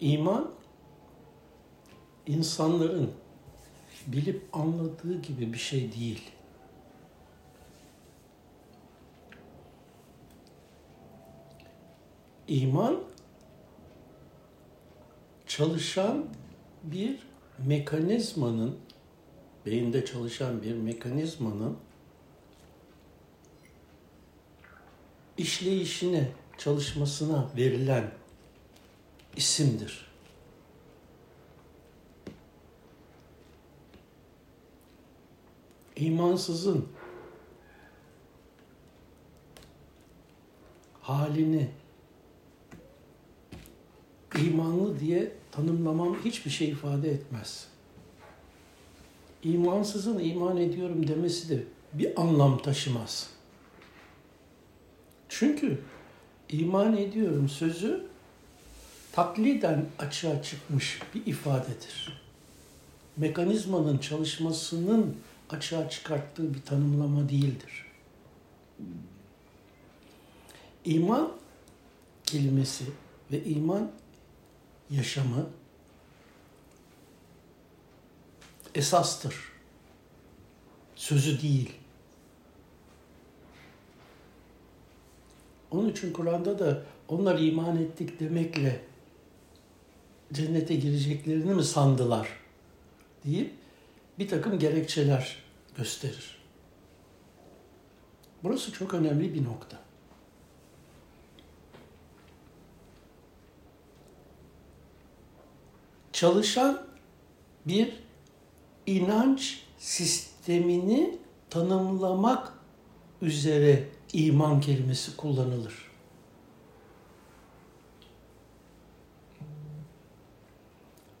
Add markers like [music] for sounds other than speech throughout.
İman insanların bilip anladığı gibi bir şey değil. İman çalışan bir mekanizmanın beyinde çalışan bir mekanizmanın işleyişine, çalışmasına verilen isimdir. İmansızın halini imanlı diye tanımlamam hiçbir şey ifade etmez. İmansızın iman ediyorum demesi de bir anlam taşımaz. Çünkü iman ediyorum sözü takliden açığa çıkmış bir ifadedir. Mekanizmanın çalışmasının açığa çıkarttığı bir tanımlama değildir. İman kelimesi ve iman yaşamı esastır. Sözü değil. Onun için Kur'an'da da onlar iman ettik demekle cennete gireceklerini mi sandılar deyip bir takım gerekçeler gösterir. Burası çok önemli bir nokta. Çalışan bir inanç sistemini tanımlamak üzere iman kelimesi kullanılır.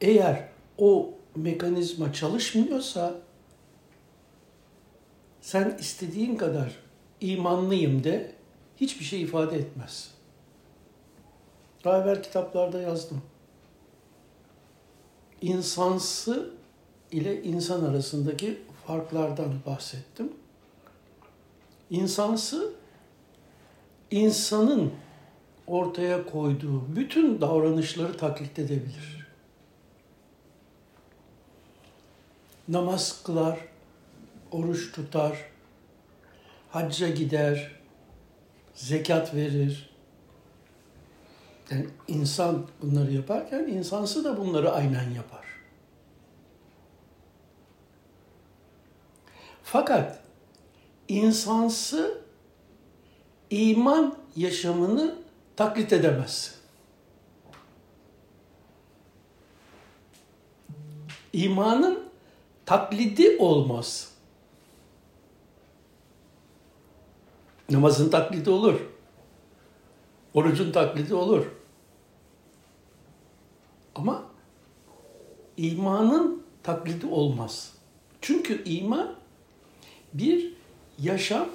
Eğer o mekanizma çalışmıyorsa sen istediğin kadar imanlıyım de hiçbir şey ifade etmez. Daha evvel kitaplarda yazdım. İnsansı ile insan arasındaki farklardan bahsettim. İnsansı insanın ortaya koyduğu bütün davranışları taklit edebilir. Namaz kılar, oruç tutar, hacca gider, zekat verir. Yani insan bunları yaparken insansı da bunları aynen yapar. Fakat insansı iman yaşamını taklit edemez. İmanın taklidi olmaz. Namazın taklidi olur. Orucun taklidi olur. Ama imanın taklidi olmaz. Çünkü iman bir yaşam,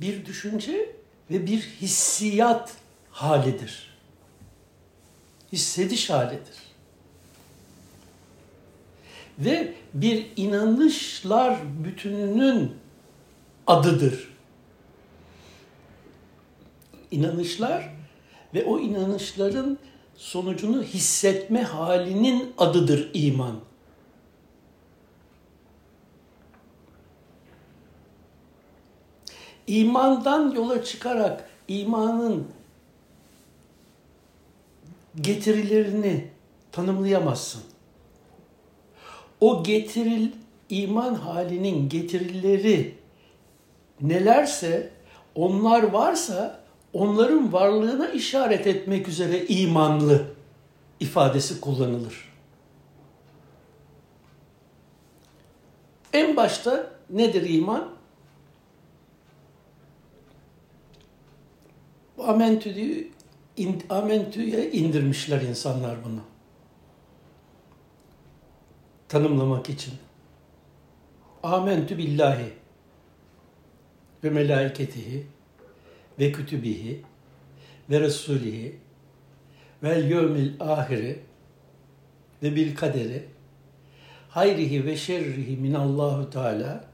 bir düşünce ve bir hissiyat halidir. Hissediş halidir. Ve bir inanışlar bütününün adıdır. İnanışlar ve o inanışların sonucunu hissetme halinin adıdır iman. İmandan yola çıkarak imanın getirilerini tanımlayamazsın. O getiril iman halinin getirileri nelerse onlar varsa onların varlığına işaret etmek üzere imanlı ifadesi kullanılır. En başta nedir iman? Amentü'ye indirmişler insanlar bunu. Tanımlamak için. Amentü billahi ve melaiketihi ve kütübihi ve resulihi vel yevmil ahiri ve bil kaderi hayrihi ve şerrihi minallahu teala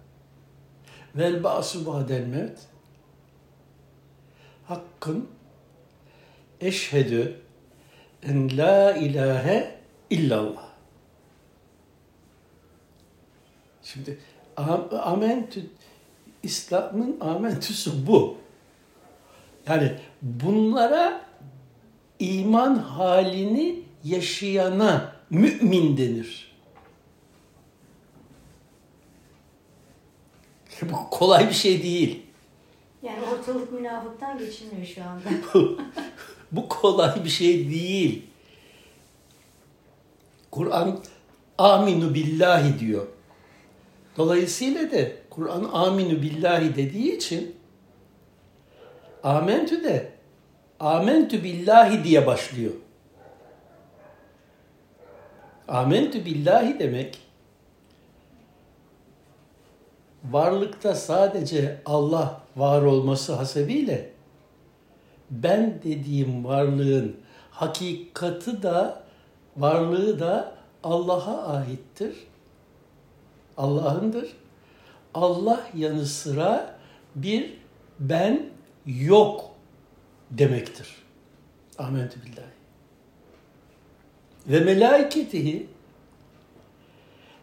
vel ba'su ba'del mevt hakkın eşhedü en la ilahe illallah. Şimdi amentü İslam'ın amentüsü bu. Yani bunlara iman halini yaşayana mümin denir. Bu kolay bir şey değil. Yani ortalık münafıktan geçilmiyor şu anda. [laughs] bu kolay bir şey değil. Kur'an aminu billahi diyor. Dolayısıyla da Kur'an aminu billahi dediği için amentü de amentü billahi diye başlıyor. Amentü billahi demek varlıkta sadece Allah var olması hasebiyle ben dediğim varlığın hakikati da varlığı da Allah'a aittir. Allah'ındır. Allah yanı sıra bir ben yok demektir. Amentü billahi. Ve melaiketihi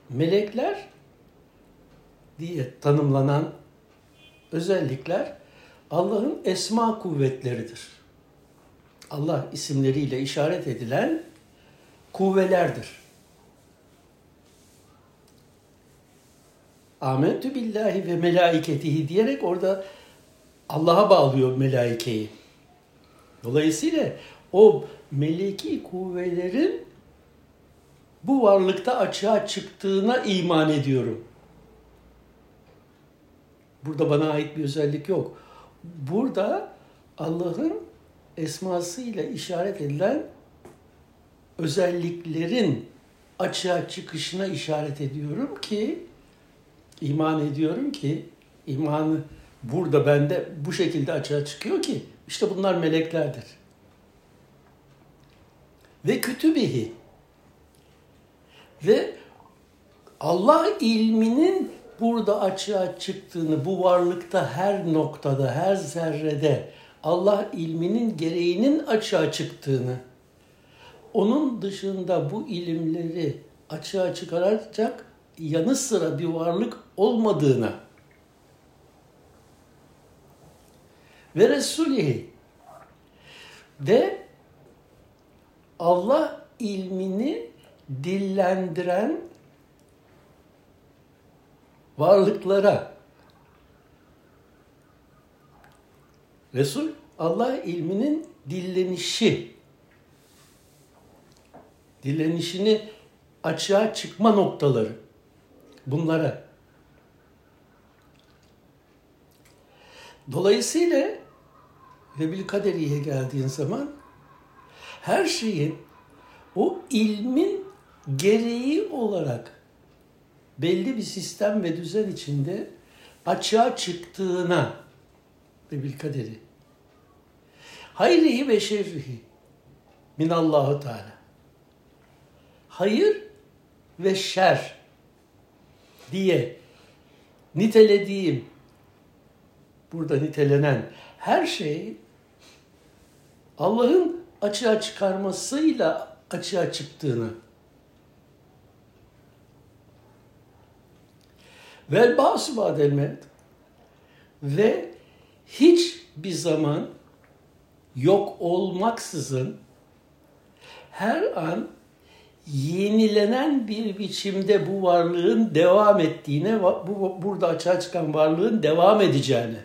melekler diye tanımlanan özellikler Allah'ın esma kuvvetleridir. Allah isimleriyle işaret edilen kuvvelerdir. Amentü billahi ve melaiketihi diyerek orada Allah'a bağlıyor melaikeyi. Dolayısıyla o meleki kuvvelerin bu varlıkta açığa çıktığına iman ediyorum. Burada bana ait bir özellik yok. Burada Allah'ın esmasıyla işaret edilen özelliklerin açığa çıkışına işaret ediyorum ki iman ediyorum ki imanı burada bende bu şekilde açığa çıkıyor ki işte bunlar meleklerdir. Ve kütübihi ve Allah ilminin burada açığa çıktığını, bu varlıkta her noktada, her zerrede Allah ilminin gereğinin açığa çıktığını, onun dışında bu ilimleri açığa çıkaracak yanı sıra bir varlık olmadığına ve Resulihi de Allah ilmini dillendiren varlıklara. Resul Allah ilminin dillenişi. Dillenişini açığa çıkma noktaları. Bunlara Dolayısıyla Vebil Kaderi'ye geldiğin zaman her şeyin o ilmin gereği olarak belli bir sistem ve düzen içinde açığa çıktığına ve bil kaderi. Hayrihi ve şerrihi minallahu teala. Hayır ve şer diye nitelediğim burada nitelenen her şey Allah'ın açığa çıkarmasıyla açığa çıktığını Vel ba'su ba'del mevt. Ve hiçbir zaman yok olmaksızın her an yenilenen bir biçimde bu varlığın devam ettiğine, bu burada açığa çıkan varlığın devam edeceğine.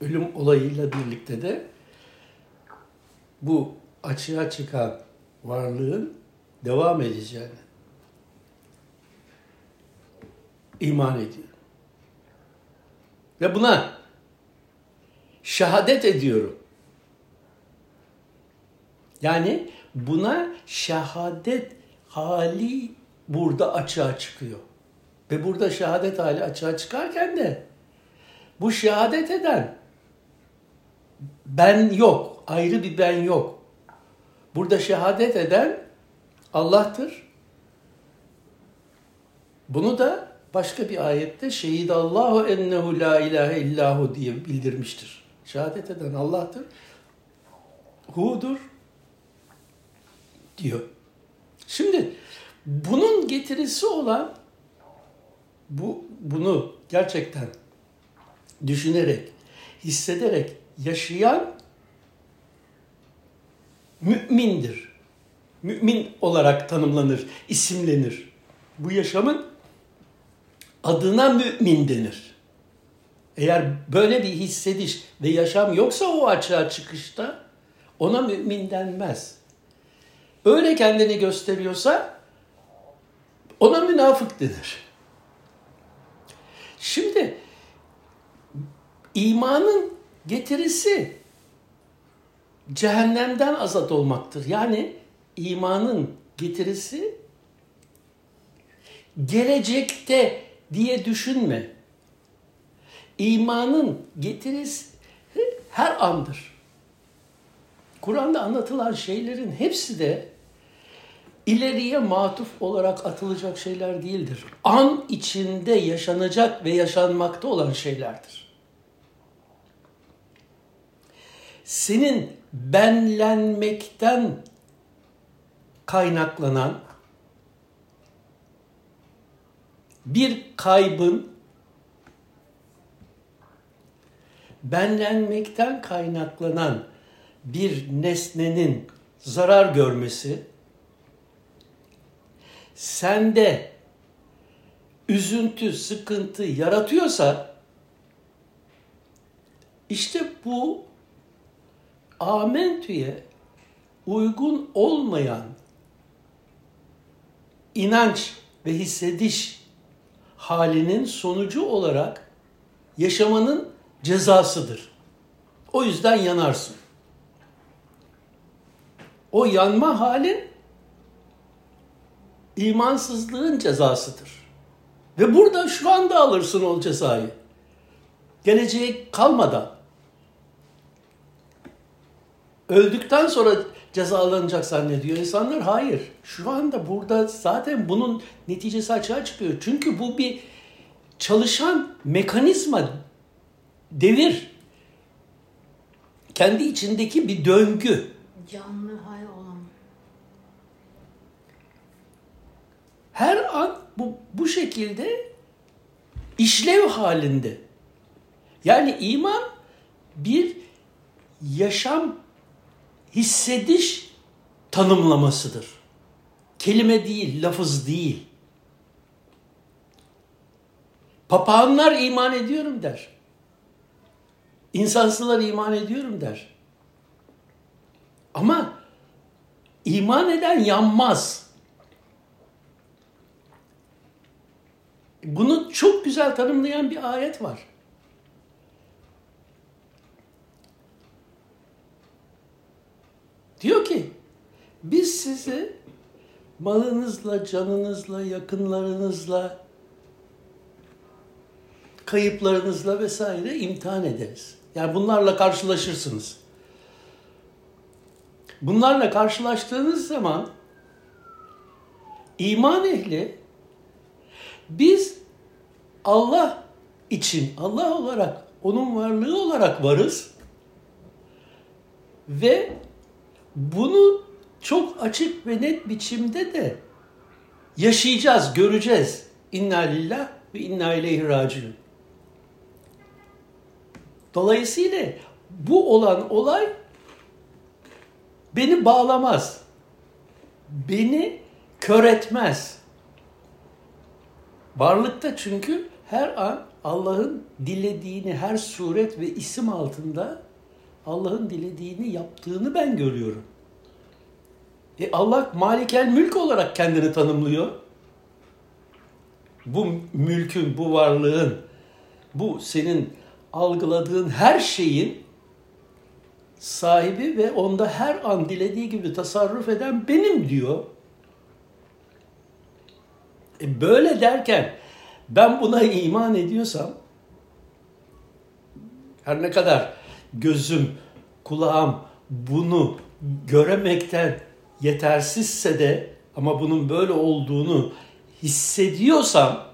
Ölüm olayıyla birlikte de bu açığa çıkan varlığın devam edeceğine iman ediyorum. Ve buna şehadet ediyorum. Yani buna şehadet hali burada açığa çıkıyor. Ve burada şehadet hali açığa çıkarken de bu şehadet eden ben yok, ayrı bir ben yok. Burada şehadet eden Allah'tır. Bunu da başka bir ayette şehidallahu ennehu la ilahe illahu diye bildirmiştir. Şehadet eden Allah'tır. Hu'dur diyor. Şimdi bunun getirisi olan bu bunu gerçekten düşünerek, hissederek yaşayan mümindir. Mümin olarak tanımlanır, isimlenir. Bu yaşamın adına mümin denir. Eğer böyle bir hissediş ve yaşam yoksa o açığa çıkışta ona mümin denmez. Öyle kendini gösteriyorsa ona münafık denir. Şimdi imanın getirisi cehennemden azat olmaktır. Yani imanın getirisi gelecekte diye düşünme. İmanın getirisi her andır. Kur'an'da anlatılan şeylerin hepsi de ileriye matuf olarak atılacak şeyler değildir. An içinde yaşanacak ve yaşanmakta olan şeylerdir. Senin benlenmekten kaynaklanan bir kaybın benlenmekten kaynaklanan bir nesnenin zarar görmesi sende üzüntü, sıkıntı yaratıyorsa işte bu amentüye uygun olmayan inanç ve hissediş halinin sonucu olarak yaşamanın cezasıdır. O yüzden yanarsın. O yanma halin imansızlığın cezasıdır. Ve burada şu anda alırsın o cezayı. Geleceğe kalmadan. Öldükten sonra cezalanacak zannediyor insanlar. Hayır. Şu anda burada zaten bunun neticesi açığa çıkıyor. Çünkü bu bir çalışan mekanizma, devir. Kendi içindeki bir döngü. Canlı hay olan. Her an bu, bu şekilde işlev halinde. Yani iman bir yaşam hissediş tanımlamasıdır. Kelime değil, lafız değil. Papağanlar iman ediyorum der. İnsansılar iman ediyorum der. Ama iman eden yanmaz. Bunu çok güzel tanımlayan bir ayet var. Diyor ki biz sizi malınızla, canınızla, yakınlarınızla, kayıplarınızla vesaire imtihan ederiz. Yani bunlarla karşılaşırsınız. Bunlarla karşılaştığınız zaman iman ehli biz Allah için, Allah olarak, onun varlığı olarak varız ve bunu çok açık ve net biçimde de yaşayacağız, göreceğiz. İnna lillah ve inna ileyhi raciun. Dolayısıyla bu olan olay beni bağlamaz. Beni kör etmez. Varlıkta çünkü her an Allah'ın dilediğini her suret ve isim altında Allah'ın dilediğini yaptığını ben görüyorum. E Allah malikel mülk olarak kendini tanımlıyor. Bu mülkün, bu varlığın, bu senin algıladığın her şeyin sahibi ve onda her an dilediği gibi tasarruf eden benim diyor. E böyle derken ben buna iman ediyorsam her ne kadar gözüm, kulağım bunu göremekten yetersizse de ama bunun böyle olduğunu hissediyorsam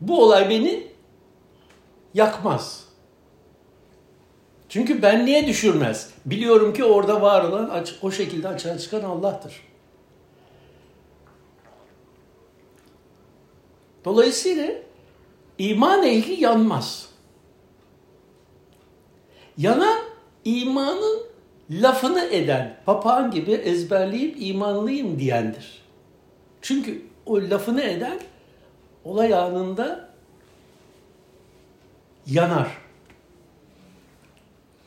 bu olay beni yakmaz. Çünkü benliğe düşürmez. Biliyorum ki orada var olan o şekilde açığa çıkan Allah'tır. Dolayısıyla iman ehli yanmaz. Yanan imanın lafını eden, papağan gibi ezberleyip imanlıyım diyendir. Çünkü o lafını eden olay anında yanar.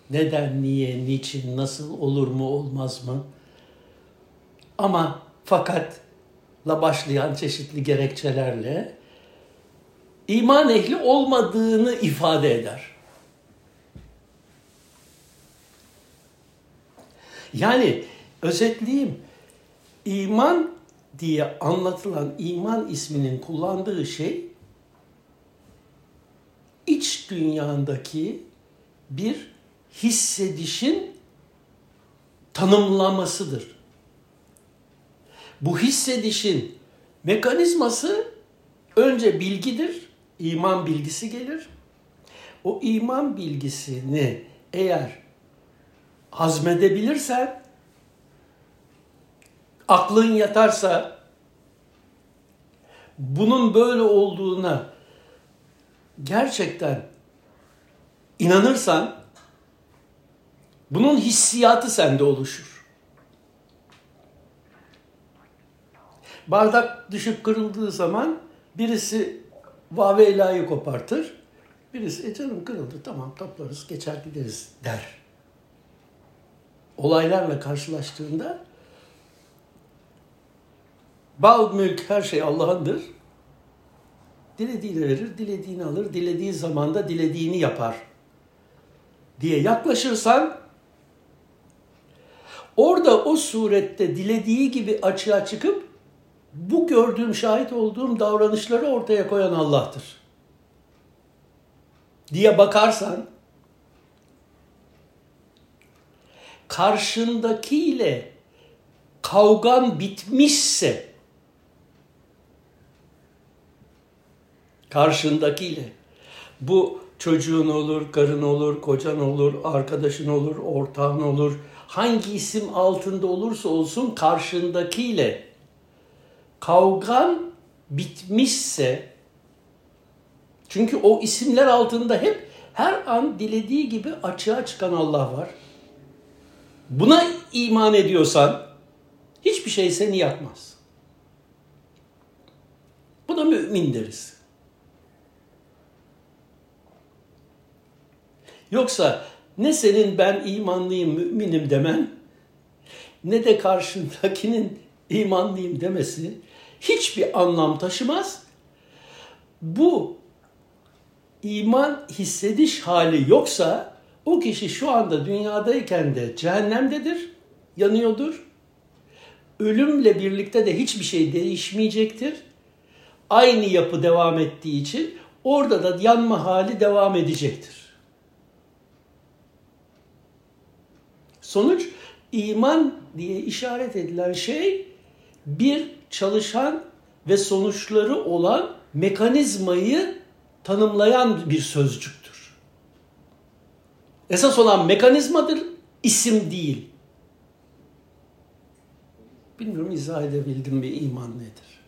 Neden, niye, niçin, nasıl, olur mu, olmaz mı? Ama fakat la başlayan çeşitli gerekçelerle iman ehli olmadığını ifade eder. Yani özetleyeyim. İman diye anlatılan iman isminin kullandığı şey iç dünyandaki bir hissedişin tanımlamasıdır. Bu hissedişin mekanizması önce bilgidir, iman bilgisi gelir. O iman bilgisini eğer hazmedebilirsen, aklın yatarsa, bunun böyle olduğuna gerçekten inanırsan, bunun hissiyatı sende oluşur. Bardak düşüp kırıldığı zaman birisi vavelayı kopartır. Birisi e canım kırıldı tamam toplarız geçer gideriz der. Olaylarla karşılaştığında bal mülk her şey Allah'ındır. Dilediğini verir, dilediğini alır, dilediği zamanda dilediğini yapar diye yaklaşırsan orada o surette dilediği gibi açığa çıkıp bu gördüğüm, şahit olduğum davranışları ortaya koyan Allah'tır. Diye bakarsan karşındakiyle kavgan bitmişse karşındakiyle bu çocuğun olur, karın olur, kocan olur, arkadaşın olur, ortağın olur. Hangi isim altında olursa olsun karşındakiyle kavgan bitmişse çünkü o isimler altında hep her an dilediği gibi açığa çıkan Allah var. Buna iman ediyorsan hiçbir şey seni yakmaz. Buna mümin deriz. Yoksa ne senin ben imanlıyım, müminim demen ne de karşındakinin [laughs] imanlıyım demesi hiçbir anlam taşımaz. Bu iman hissediş hali yoksa o kişi şu anda dünyadayken de cehennemdedir, yanıyordur. Ölümle birlikte de hiçbir şey değişmeyecektir. Aynı yapı devam ettiği için orada da yanma hali devam edecektir. Sonuç iman diye işaret edilen şey bir çalışan ve sonuçları olan mekanizmayı tanımlayan bir sözcüktür. Esas olan mekanizmadır, isim değil. Bilmiyorum izah edebildim bir iman nedir?